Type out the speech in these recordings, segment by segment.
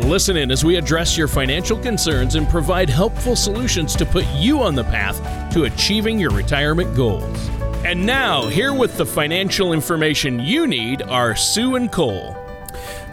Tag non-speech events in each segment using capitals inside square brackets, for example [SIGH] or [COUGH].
Listen in as we address your financial concerns and provide helpful solutions to put you on the path to achieving your retirement goals. And now, here with the financial information you need are Sue and Cole.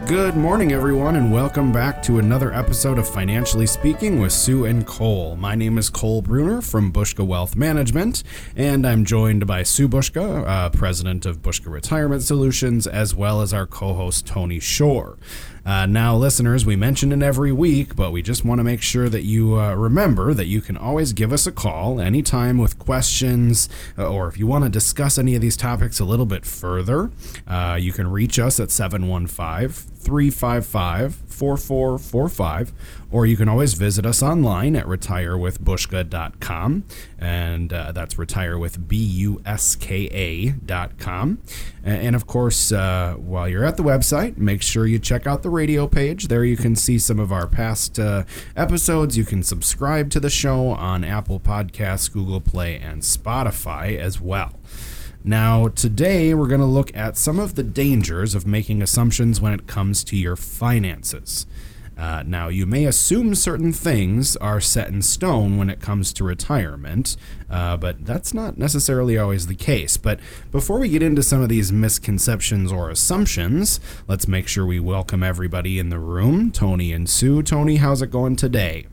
Good morning, everyone, and welcome back to another episode of Financially Speaking with Sue and Cole. My name is Cole Bruner from Buska Wealth Management, and I'm joined by Sue Buska, uh, president of Buska Retirement Solutions, as well as our co host Tony Shore. Uh, now, listeners, we mention it every week, but we just want to make sure that you uh, remember that you can always give us a call anytime with questions, uh, or if you want to discuss any of these topics a little bit further, uh, you can reach us at 715 355 4445, or you can always visit us online at retirewithbuska.com, and uh, that's retire with B U S K A.com. And of course, uh, while you're at the website, make sure you check out the radio page. There you can see some of our past uh, episodes. You can subscribe to the show on Apple Podcasts, Google Play, and Spotify as well. Now, today we're going to look at some of the dangers of making assumptions when it comes to your finances. Uh, now, you may assume certain things are set in stone when it comes to retirement, uh, but that's not necessarily always the case. But before we get into some of these misconceptions or assumptions, let's make sure we welcome everybody in the room Tony and Sue. Tony, how's it going today?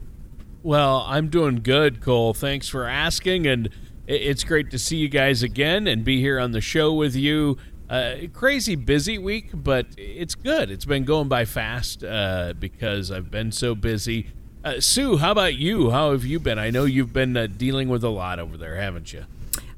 Well, I'm doing good, Cole. Thanks for asking. And it's great to see you guys again and be here on the show with you. Uh, crazy busy week, but it's good. It's been going by fast uh, because I've been so busy. Uh, Sue, how about you? How have you been? I know you've been uh, dealing with a lot over there, haven't you?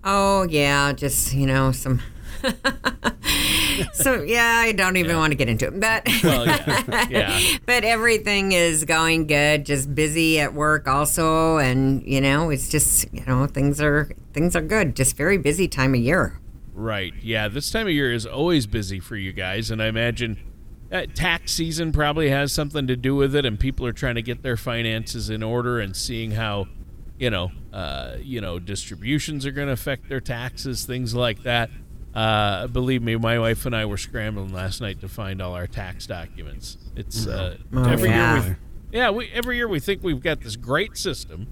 Oh yeah, just you know some. [LAUGHS] so yeah, I don't even yeah. want to get into it, but [LAUGHS] well, yeah. yeah. [LAUGHS] but everything is going good. Just busy at work also, and you know, it's just you know things are things are good. Just very busy time of year. Right. Yeah. This time of year is always busy for you guys, and I imagine uh, tax season probably has something to do with it, and people are trying to get their finances in order and seeing how, you know, uh, you know, distributions are going to affect their taxes, things like that. Uh, believe me, my wife and I were scrambling last night to find all our tax documents. It's uh, oh, every yeah. year we, yeah, we every year we think we've got this great system,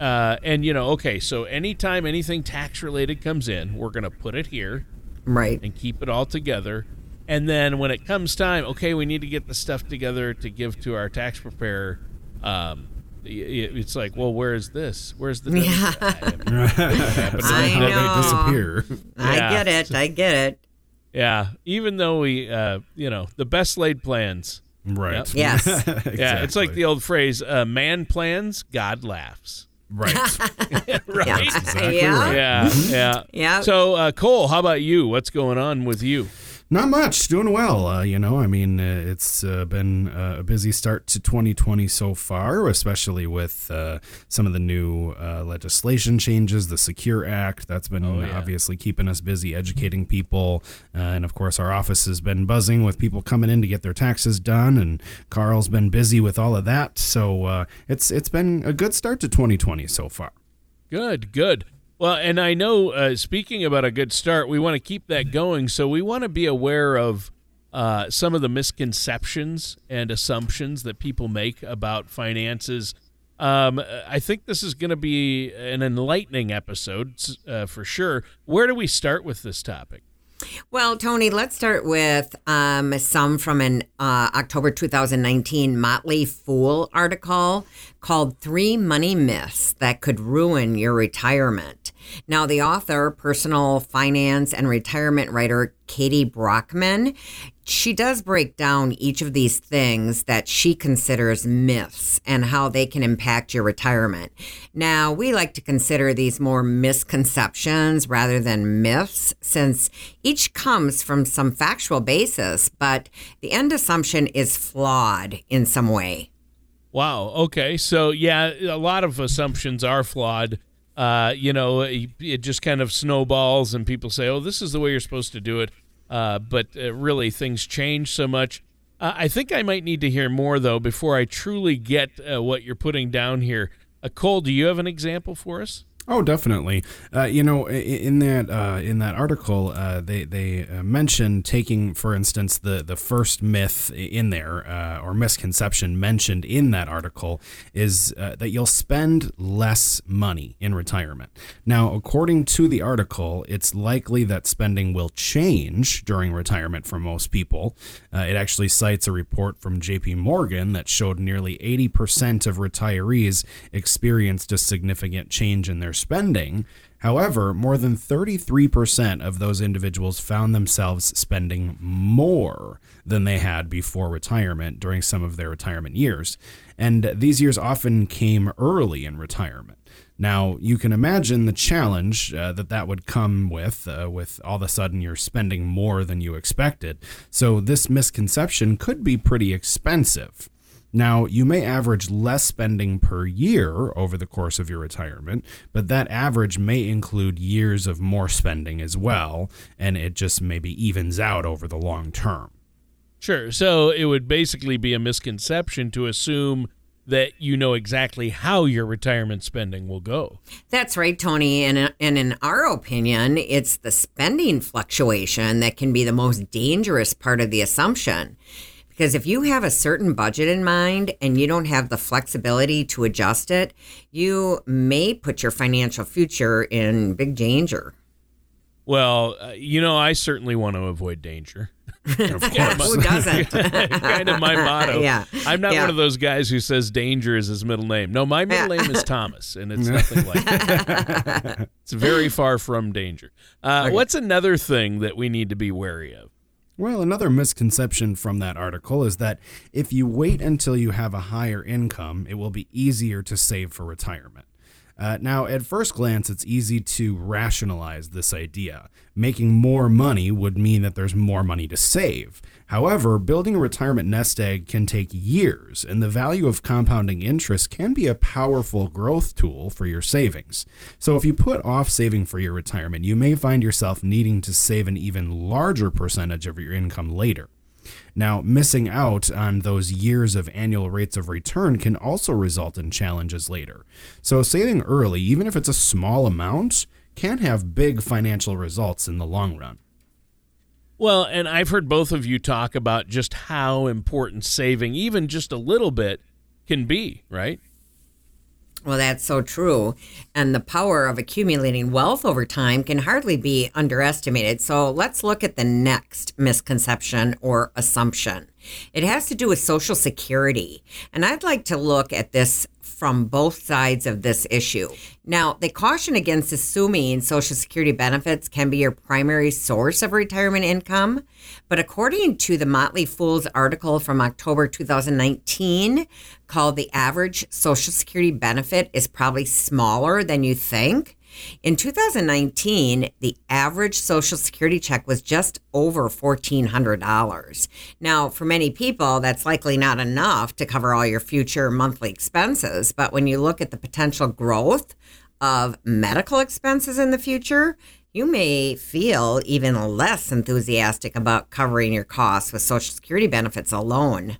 uh, and you know, okay, so anytime anything tax related comes in, we're going to put it here, right, and keep it all together. And then when it comes time, okay, we need to get the stuff together to give to our tax preparer. Um, it's like, well, where's this? Where's the? Yeah. I know. [LAUGHS] They disappear. I yeah. get it. I get it. Yeah. Even though we, uh, you know, the best laid plans. Right. Yep. Yes. exactly. [LAUGHS] Yeah. It's like the old phrase, uh, "Man plans, God laughs." Right. [LAUGHS] right. Yeah. Exactly yeah. Right. Yeah. Mm-hmm. Yeah. Yeah. So, uh, Cole, how about you? What's going on with you? Not much. Doing well. Uh, you know, I mean, uh, it's uh, been uh, a busy start to 2020 so far, especially with uh, some of the new uh, legislation changes, the Secure Act. That's been oh, yeah. obviously keeping us busy educating people. and of course, our office has been buzzing with people coming in to get their taxes done. And Carl's been busy with all of that. So it's it's been a good start to 2020 so far. Good, good. Well, and I know, uh, speaking about a good start, we want to keep that going. So we want to be aware of uh, some of the misconceptions and assumptions that people make about finances. Um, I think this is going to be an enlightening episode uh, for sure. Where do we start with this topic? Well, Tony, let's start with um, some from an uh, October 2019 Motley Fool article called Three Money Myths That Could Ruin Your Retirement. Now, the author, personal finance and retirement writer Katie Brockman, she does break down each of these things that she considers myths and how they can impact your retirement. Now, we like to consider these more misconceptions rather than myths since each comes from some factual basis, but the end assumption is flawed in some way. Wow. Okay. So yeah, a lot of assumptions are flawed. Uh, you know, it, just kind of snowballs, and people say, "Oh, this is the way you're supposed to do it." Uh, but uh, really, things change so much. Uh, I think I might need to hear more though before I truly get uh, what you're putting down here. Cole, do you have an example for us? Oh, definitely. Uh, you know, in that uh, in that article, uh, they they uh, mentioned taking, for instance, the the first myth in there uh, or misconception mentioned in that article is uh, that you'll spend less money in retirement. Now, according to the article, it's likely that spending will change during retirement for most people. it actually cites a report from J.P. Morgan that showed nearly eighty percent of retirees experienced a significant change in their spending. However, more than 33% of those individuals found themselves spending more than they had before retirement during some of their retirement years. And these years often came early in retirement. Now, you can imagine the challenge uh, that that would come with, uh, with all of a sudden you're spending more than you expected. So, this misconception could be pretty expensive. Now, you may average less spending per year over the course of your retirement, but that average may include years of more spending as well, and it just maybe evens out over the long term. Sure. So it would basically be a misconception to assume that you know exactly how your retirement spending will go. That's right, Tony. And, and in our opinion, it's the spending fluctuation that can be the most dangerous part of the assumption. Because if you have a certain budget in mind and you don't have the flexibility to adjust it, you may put your financial future in big danger. Well, uh, you know, I certainly want to avoid danger. [LAUGHS] Who doesn't? [LAUGHS] kind of my [LAUGHS] motto. Yeah. I'm not yeah. one of those guys who says danger is his middle name. No, my middle name is Thomas, and it's nothing like that. it's very far from danger. Uh, okay. What's another thing that we need to be wary of? Well, another misconception from that article is that if you wait until you have a higher income, it will be easier to save for retirement. Uh, now, at first glance, it's easy to rationalize this idea. Making more money would mean that there's more money to save. However, building a retirement nest egg can take years, and the value of compounding interest can be a powerful growth tool for your savings. So, if you put off saving for your retirement, you may find yourself needing to save an even larger percentage of your income later. Now, missing out on those years of annual rates of return can also result in challenges later. So, saving early, even if it's a small amount, can have big financial results in the long run. Well, and I've heard both of you talk about just how important saving, even just a little bit, can be, right? Well, that's so true. And the power of accumulating wealth over time can hardly be underestimated. So let's look at the next misconception or assumption. It has to do with Social Security. And I'd like to look at this from both sides of this issue. Now, they caution against assuming Social Security benefits can be your primary source of retirement income. But according to the Motley Fool's article from October 2019 called The Average Social Security Benefit is Probably Smaller Than You Think, in 2019, the average Social Security check was just over $1,400. Now, for many people, that's likely not enough to cover all your future monthly expenses. But when you look at the potential growth of medical expenses in the future, you may feel even less enthusiastic about covering your costs with Social Security benefits alone.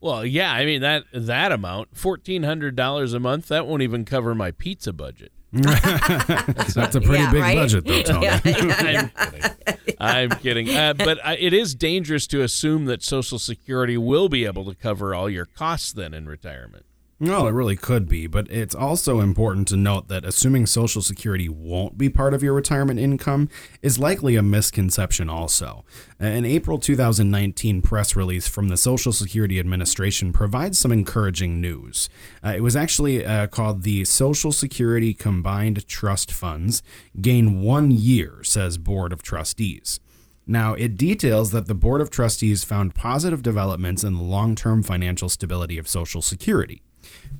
Well, yeah, I mean that that amount, fourteen hundred dollars a month, that won't even cover my pizza budget. [LAUGHS] That's a pretty yeah, big right? budget, though, Tony. Yeah, [LAUGHS] yeah, I'm kidding. I'm kidding. Uh, but uh, it is dangerous to assume that Social Security will be able to cover all your costs then in retirement. Well, it really could be, but it's also important to note that assuming Social Security won't be part of your retirement income is likely a misconception, also. An April 2019 press release from the Social Security Administration provides some encouraging news. Uh, it was actually uh, called the Social Security Combined Trust Funds Gain One Year, says Board of Trustees. Now, it details that the Board of Trustees found positive developments in the long term financial stability of Social Security.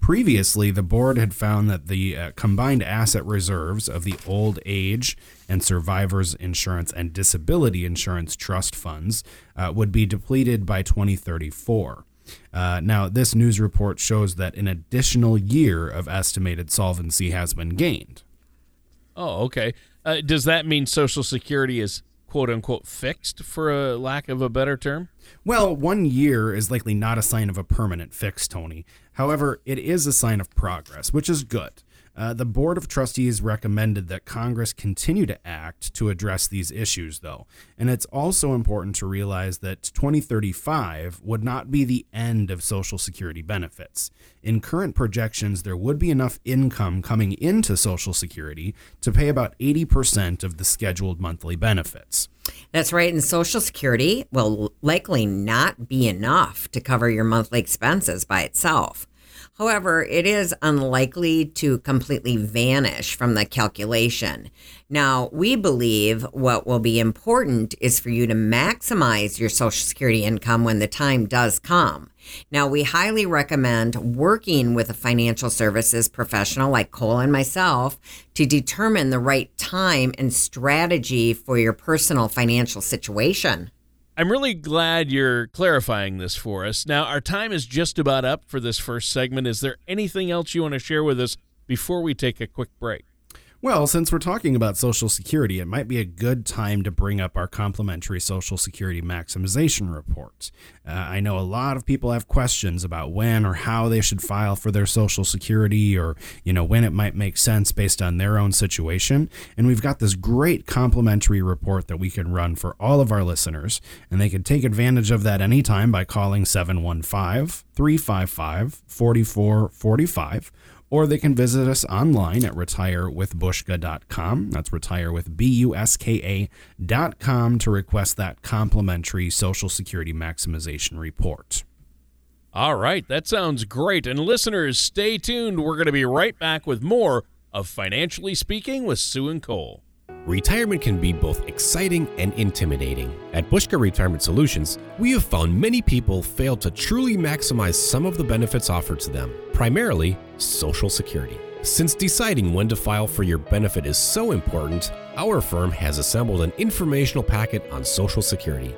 Previously, the board had found that the uh, combined asset reserves of the old age and survivors insurance and disability insurance trust funds uh, would be depleted by 2034. Uh, now, this news report shows that an additional year of estimated solvency has been gained. Oh, okay. Uh, does that mean Social Security is quote unquote fixed for a lack of a better term? Well, one year is likely not a sign of a permanent fix, Tony. However, it is a sign of progress, which is good. Uh, the Board of Trustees recommended that Congress continue to act to address these issues, though. And it's also important to realize that 2035 would not be the end of Social Security benefits. In current projections, there would be enough income coming into Social Security to pay about 80% of the scheduled monthly benefits. That's right. And Social Security will likely not be enough to cover your monthly expenses by itself. However, it is unlikely to completely vanish from the calculation. Now, we believe what will be important is for you to maximize your Social Security income when the time does come. Now, we highly recommend working with a financial services professional like Cole and myself to determine the right time and strategy for your personal financial situation. I'm really glad you're clarifying this for us. Now, our time is just about up for this first segment. Is there anything else you want to share with us before we take a quick break? Well, since we're talking about Social Security, it might be a good time to bring up our complimentary Social Security maximization report. Uh, I know a lot of people have questions about when or how they should file for their Social Security or, you know, when it might make sense based on their own situation. And we've got this great complimentary report that we can run for all of our listeners, and they can take advantage of that anytime by calling 715 355 4445 or they can visit us online at retirewithbuska.com. That's retire with B U S K A.com to request that complimentary Social Security maximization report. All right, that sounds great. And listeners, stay tuned. We're going to be right back with more of Financially Speaking with Sue and Cole. Retirement can be both exciting and intimidating. At Buska Retirement Solutions, we have found many people fail to truly maximize some of the benefits offered to them, primarily Social Security. Since deciding when to file for your benefit is so important, our firm has assembled an informational packet on Social Security.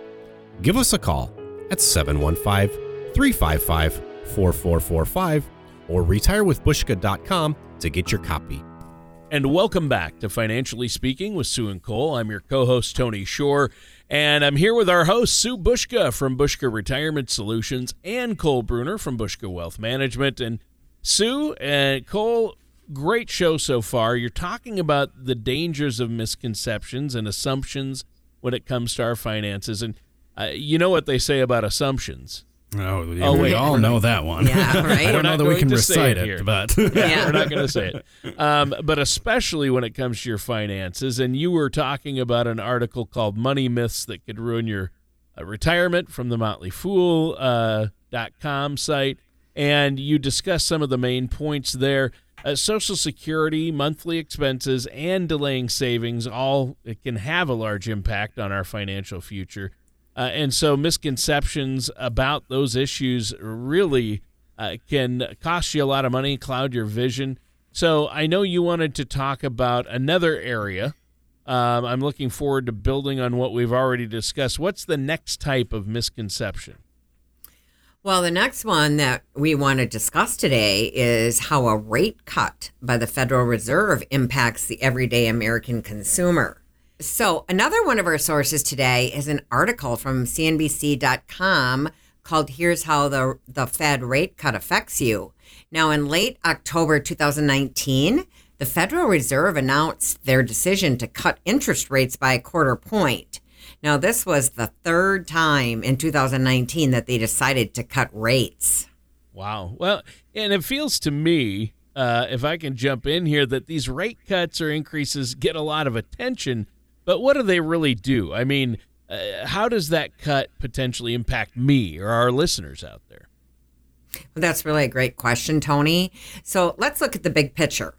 Give us a call at 715 355 4445 or retirewithbuska.com to get your copy. And welcome back to Financially Speaking with Sue and Cole. I'm your co host, Tony Shore, and I'm here with our host, Sue Buska from Buska Retirement Solutions and Cole Bruner from Buska Wealth Management. And Sue and Cole, great show so far. You're talking about the dangers of misconceptions and assumptions when it comes to our finances. And uh, you know what they say about assumptions. Oh, yeah, oh, we wait, all know that one. Yeah, [LAUGHS] right. I don't know that we can recite it, it but yeah, [LAUGHS] yeah, we're not going to say it. [LAUGHS] Um, but especially when it comes to your finances, and you were talking about an article called "Money Myths That Could Ruin Your uh, Retirement" from the Motley Fool uh, .com site, and you discussed some of the main points there. Uh, Social Security, monthly expenses, and delaying savings all it can have a large impact on our financial future. Uh, and so misconceptions about those issues really uh, can cost you a lot of money, cloud your vision. So I know you wanted to talk about another area. Um, I'm looking forward to building on what we've already discussed. What's the next type of misconception? Well, the next one that we want to discuss today is how a rate cut by the Federal Reserve impacts the everyday American consumer. So, another one of our sources today is an article from CNBC.com called Here's How the, the Fed Rate Cut Affects You. Now, in late October 2019, the Federal Reserve announced their decision to cut interest rates by a quarter point. Now, this was the third time in 2019 that they decided to cut rates. Wow. Well, and it feels to me, uh, if I can jump in here, that these rate cuts or increases get a lot of attention but what do they really do? I mean, uh, how does that cut potentially impact me or our listeners out there? Well, that's really a great question, Tony. So let's look at the big picture.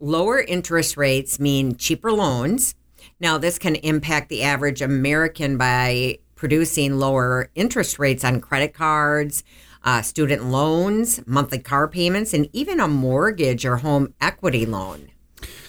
Lower interest rates mean cheaper loans. Now, this can impact the average American by producing lower interest rates on credit cards, uh, student loans, monthly car payments, and even a mortgage or home equity loan.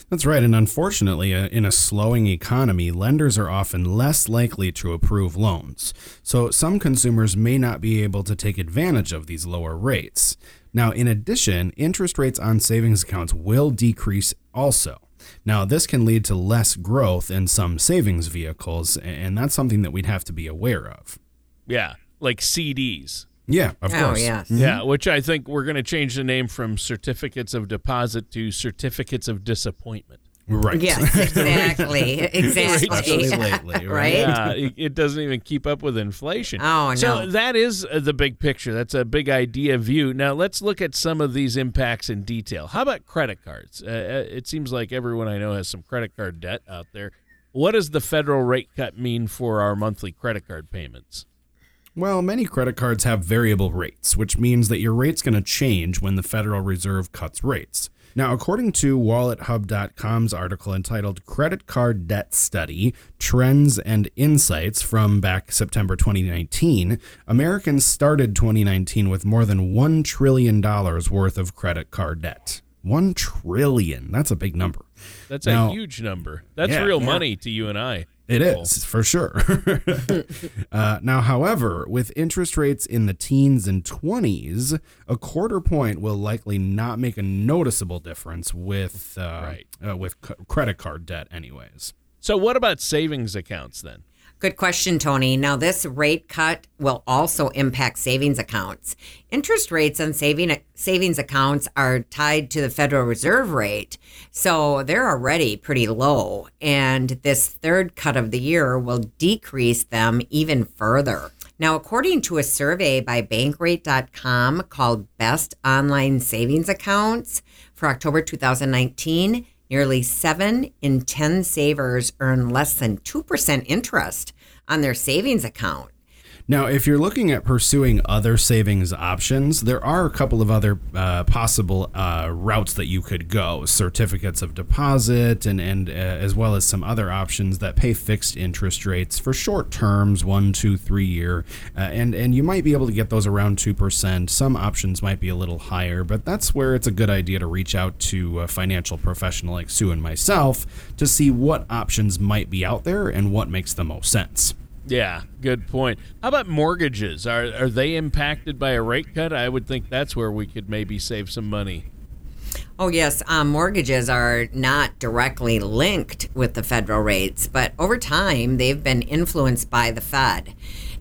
That's right. And unfortunately, uh, in a slowing economy, lenders are often less likely to approve loans. So some consumers may not be able to take advantage of these lower rates. Now, in addition, interest rates on savings accounts will decrease also. Now, this can lead to less growth in some savings vehicles, and that's something that we'd have to be aware of. Yeah, like CDs. Yeah, of Oh, course. yes. Yeah, which I think we're going to change the name from certificates of deposit to certificates of disappointment. Right. Yes, [LAUGHS] exactly. [LAUGHS] exactly. Especially lately, [LAUGHS] right? right? Yeah, it, it doesn't even keep up with inflation. Oh, no. So that is uh, the big picture. That's a big idea view. Now let's look at some of these impacts in detail. How about credit cards? Uh, uh, it seems like everyone I know has some credit card debt out there. What does the federal rate cut mean for our monthly credit card payments? Well, many credit cards have variable rates, which means that your rate's going to change when the Federal Reserve cuts rates. Now, according to WalletHub.com's article entitled Credit Card Debt Study Trends and Insights from back September 2019, Americans started 2019 with more than $1 trillion worth of credit card debt. 1 trillion. That's a big number. That's Now- a huge number. That's Yeah. real Yeah. money to you and I. It is for sure. [LAUGHS] uh, now, however, with interest rates in the teens and 20s, a quarter point will likely not make a noticeable difference with uh, Right. uh, with c- credit card debt, anyways. So what about savings accounts then? Good question, Tony. Now, this rate cut will also impact savings accounts. Interest rates on saving savings accounts are tied to the Federal Reserve rate, so they're already pretty low. And this third cut of the year will decrease them even further. Now, according to a survey by Bankrate.com called Best Online Savings Accounts for October 2019, Nearly seven in 10 savers earn less than 2% interest on their savings account. Now, if you're looking at pursuing other savings options, there are a couple of other uh, possible uh, routes that you could go: certificates of deposit, and and uh, as well as some other options that pay fixed interest rates for short terms, one, two, three year, uh, and and you might be able to get those around two percent. Some options might be a little higher, but that's where it's a good idea to reach out to a financial professional like Sue and myself to see what options might be out there and what makes the most sense. Yeah, good point. How about mortgages? Are are they impacted by a rate cut? I would think that's where we could maybe save some money. Oh, yes. Um, mortgages are not directly linked with the federal rates, but over time, they've been influenced by the Fed,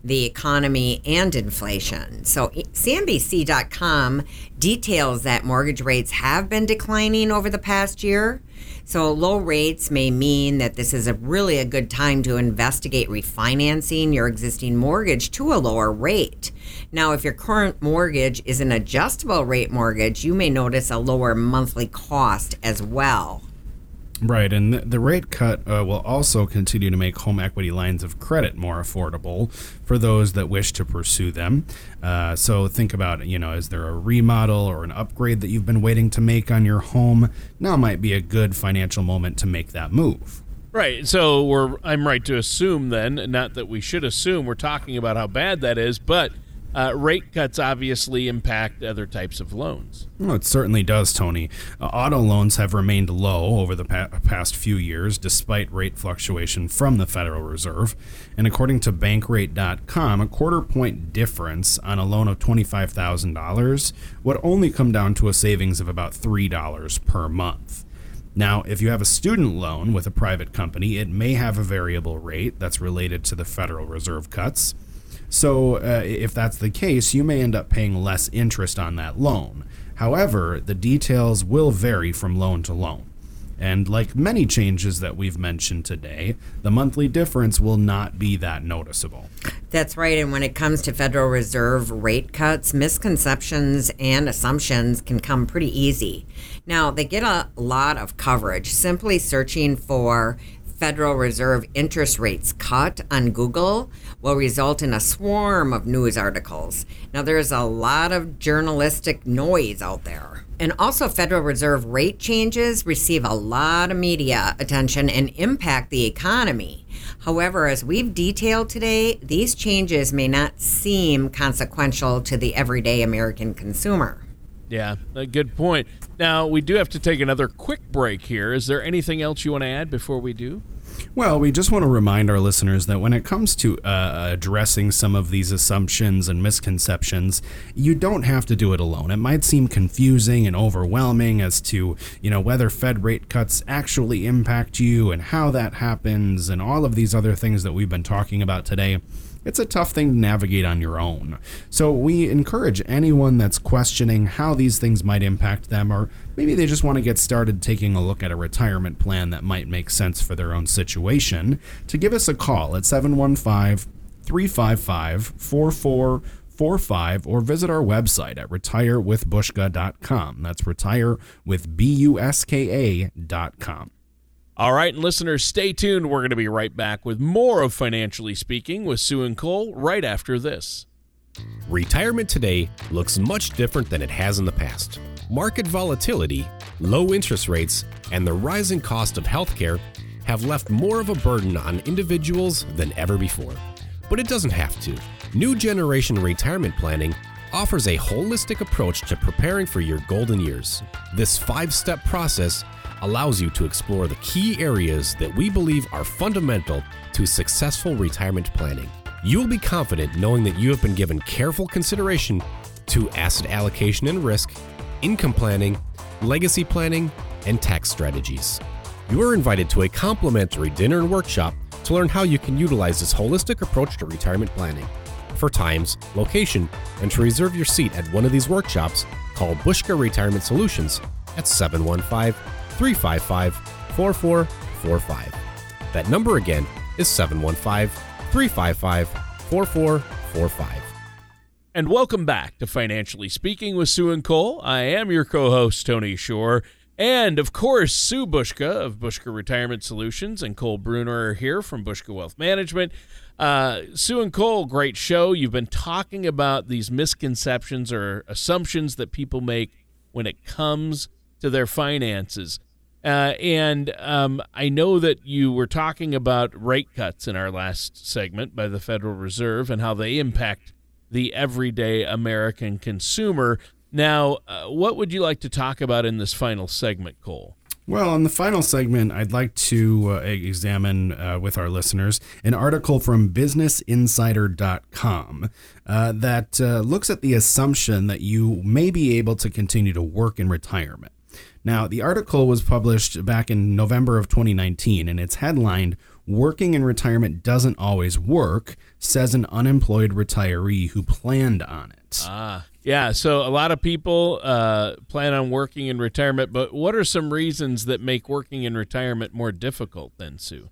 the economy, and inflation. So, CNBC.com details that mortgage rates have been declining over the past year. So, low rates may mean that this is a really a good time to investigate refinancing your existing mortgage to a lower rate. Now, if your current mortgage is an adjustable rate mortgage, you may notice a lower monthly cost as well. Right, and the, rate cut uh, will also continue to make home equity lines of credit more affordable for those that wish to pursue them. Uh, so think about, you know, is there a remodel or an upgrade that you've been waiting to make on your home? Now might be a good financial moment to make that move. Right. So we're I'm right to assume then, not that we should assume we're talking about how bad that is, but uh, rate cuts obviously impact other types of loans. Well, it certainly does, Tony. Uh, auto loans have remained low over the pa- past few years, despite rate fluctuation from the Federal Reserve. And according to Bankrate.com, a quarter point difference on a loan of $25,000 would only come down to a savings of about $3 per month. Now, if you have a student loan with a private company, it may have a variable rate that's related to the Federal Reserve cuts. So, uh, if that's the case, you may end up paying less interest on that loan. However, the details will vary from loan to loan. And like many changes that we've mentioned today, the monthly difference will not be that noticeable. That's right. And when it comes to Federal Reserve rate cuts, misconceptions and assumptions can come pretty easy. Now, they get a lot of coverage. Simply searching for Federal Reserve interest rates cut on Google will result in a swarm of news articles. Now, there's a lot of journalistic noise out there. And also, Federal Reserve rate changes receive a lot of media attention and impact the economy. However, as we've detailed today, these changes may not seem consequential to the everyday American consumer. Yeah, a good point. Now, we do have to take another quick break here. Is there anything else you want to add before we do? Well, we just want to remind our listeners that when it comes to uh, addressing some of these assumptions and misconceptions, you don't have to do it alone. It might seem confusing and overwhelming as to, you know, whether Fed rate cuts actually impact you and how that happens and all of these other things that we've been talking about today it's a tough thing to navigate on your own. So we encourage anyone that's questioning how these things might impact them, or maybe they just want to get started taking a look at a retirement plan that might make sense for their own situation, to give us a call at 715 355 4445 or visit our website at retirewithbuska.com. That's retire with B U S K A.com. All right, and listeners, stay tuned. We're going to be right back with more of Financially Speaking with Sue and Cole right after this. Retirement today looks much different than it has in the past. Market volatility, low interest rates, and the rising cost of healthcare have left more of a burden on individuals than ever before. But it doesn't have to. New Generation Retirement Planning offers a holistic approach to preparing for your golden years. This five step process allows you to explore the key areas that we believe are fundamental to successful retirement planning. You will be confident knowing that you have been given careful consideration to asset allocation and risk, income planning, legacy planning, and tax strategies. You are invited to a complimentary dinner and workshop to learn how you can utilize this holistic approach to retirement planning. For times, location, and to reserve your seat at one of these workshops, call Buska Retirement Solutions at 715 355 4445. That number again is 715 355 4445. And welcome back to Financially Speaking with Sue and Cole. I am your co host, Tony Shore. And of course, Sue Buska of Buska Retirement Solutions and Cole Bruner are here from Buska Wealth Management. Uh, Sue and Cole, great show. You've been talking about these misconceptions or assumptions that people make when it comes to their finances. Uh, and um, I know that you were talking about rate cuts in our last segment by the Federal Reserve and how they impact the everyday American consumer. Now, uh, what would you like to talk about in this final segment, Cole? Well, in the final segment, I'd like to uh, examine uh, with our listeners an article from BusinessInsider.com uh, that uh, looks at the assumption that you may be able to continue to work in retirement. Now, the article was published back in November of 2019, and it's headlined Working in Retirement Doesn't Always Work, says an unemployed retiree who planned on it. Ah, yeah. So a lot of people uh, plan on working in retirement, but what are some reasons that make working in retirement more difficult than Sue?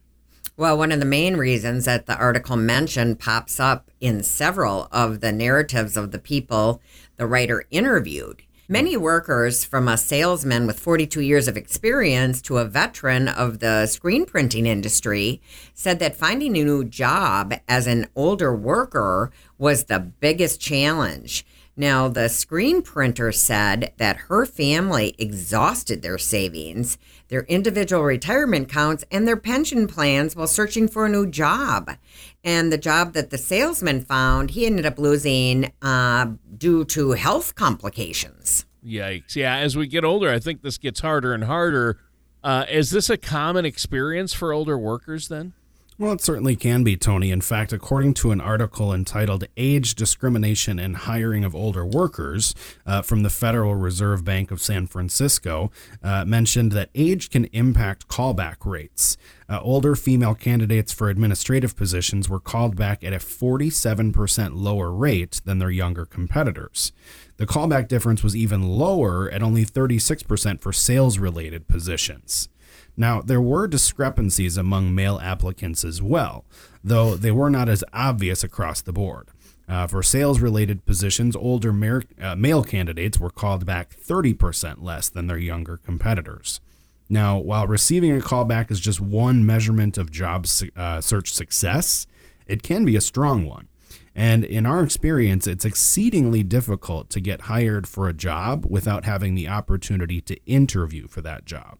Well, one of the main reasons that the article mentioned pops up in several of the narratives of the people the writer interviewed. Many workers, from a salesman with 42 years of experience to a veteran of the screen printing industry, said that finding a new job as an older worker was the biggest challenge. Now, the screen printer said that her family exhausted their savings, their individual retirement accounts, and their pension plans while searching for a new job. And the job that the salesman found, he ended up losing uh, due to health complications. Yikes. Yeah, as we get older, I think this gets harder and harder. Uh, is this a common experience for older workers then? Well, it certainly can be, Tony. In fact, according to an article entitled Age Discrimination and Hiring of Older Workers uh, from the Federal Reserve Bank of San Francisco, uh, mentioned that age can impact callback rates. Uh, older female candidates for administrative positions were called back at a 47% lower rate than their younger competitors. The callback difference was even lower at only 36% for sales related positions. Now, there were discrepancies among male applicants as well, though they were not as obvious across the board. Uh, for sales related positions, older mer- uh, male candidates were called back 30% less than their younger competitors. Now, while receiving a callback is just one measurement of job uh, search success, it can be a strong one. And in our experience, it's exceedingly difficult to get hired for a job without having the opportunity to interview for that job.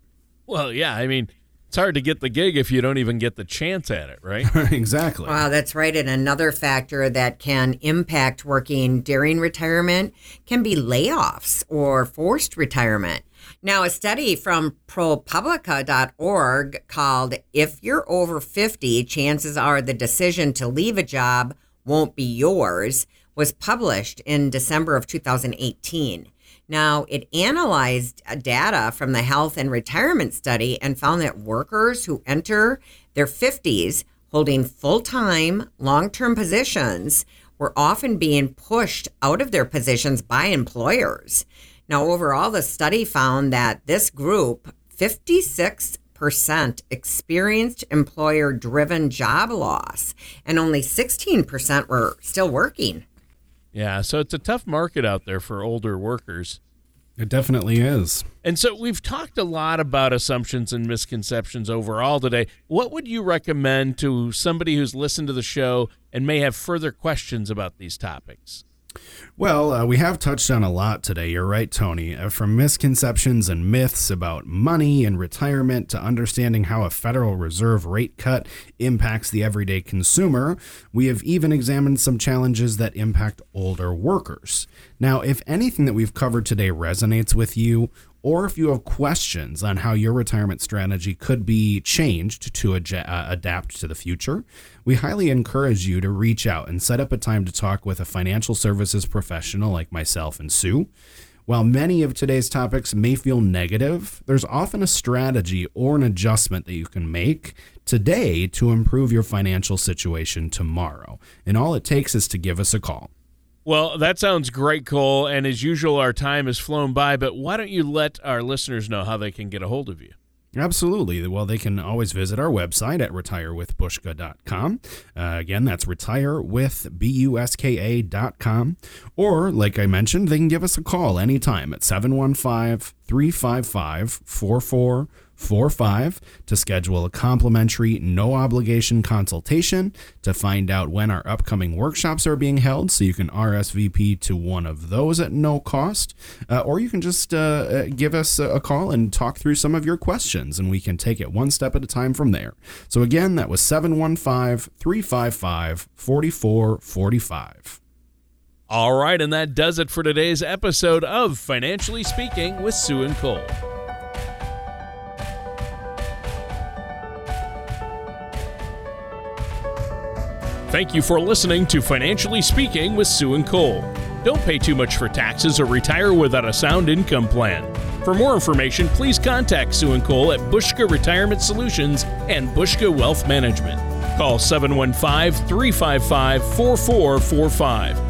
Well, yeah, I mean, It's hard to get the gig if you don't even get the chance at it, right? [LAUGHS] exactly. Wow, that's right. And another factor that can impact working during retirement can be layoffs or forced retirement. Now, a study from ProPublica.org called If You're Over 50, Chances Are the Decision to Leave a Job Won't Be Yours was published in December of 2018. Now, it analyzed uh, data from the health and retirement study and found that workers who enter their 50s holding full time, long term positions were often being pushed out of their positions by employers. Now, overall, the study found that this group, 56%, experienced employer driven job loss, and only 16% were still working. Yeah, so it's a tough market out there for older workers. It definitely is. And so we've talked a lot about assumptions and misconceptions overall today. What would you recommend to somebody who's listened to the show and may have further questions about these topics? Well, uh, we have touched on a lot today. You're right, Tony. Uh, from misconceptions and myths about money and retirement to understanding how a Federal Reserve rate cut impacts the everyday consumer, we have even examined some challenges that impact older workers. Now, if anything that we've covered today resonates with you, or if you have questions on how your retirement strategy could be changed to ad- uh, adapt to the future, we highly encourage you to reach out and set up a time to talk with a financial services professional like myself and Sue. While many of today's topics may feel negative, there's often a strategy or an adjustment that you can make today to improve your financial situation tomorrow. And all it takes is to give us a call. Well, that sounds great, Cole. And as usual, our time has flown by, but why don't you let our listeners know how they can get a hold of you? Absolutely. Well, they can always visit our website at retirewithbuska.com. Uh, again, that's retirewithbuska.com. Or, like I mentioned, they can give us a call anytime at 715 355 4445 to schedule a complimentary, no obligation consultation to find out when our upcoming workshops are being held so you can RSVP to one of those at no cost. Uh, or you can just uh, uh give us a call and talk through some of your questions and we can take it one step at a time from there. So, again, that was 715 355 4445. All right, and that does it for today's episode of Financially Speaking with Sue and Cole. Thank you for listening to Financially Speaking with Sue and Cole. Don't pay too much for taxes or retire without a sound income plan. For more information, please contact Sue and Cole at Buska Retirement Solutions and Buska Wealth Management. Call 715 355 4445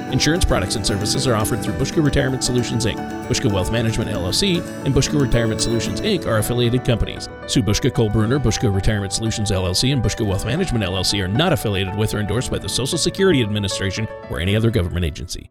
Insurance products and services are offered through Buska Retirement Solutions, Inc. Buska Wealth Management, LLC, and Buska Retirement Solutions, Inc. are affiliated companies. Sue Buska, Cole Bruner, Buska Retirement Solutions LLC, and Buska Wealth Management LLC are not affiliated with or endorsed by the Social Security Administration or any other government agency.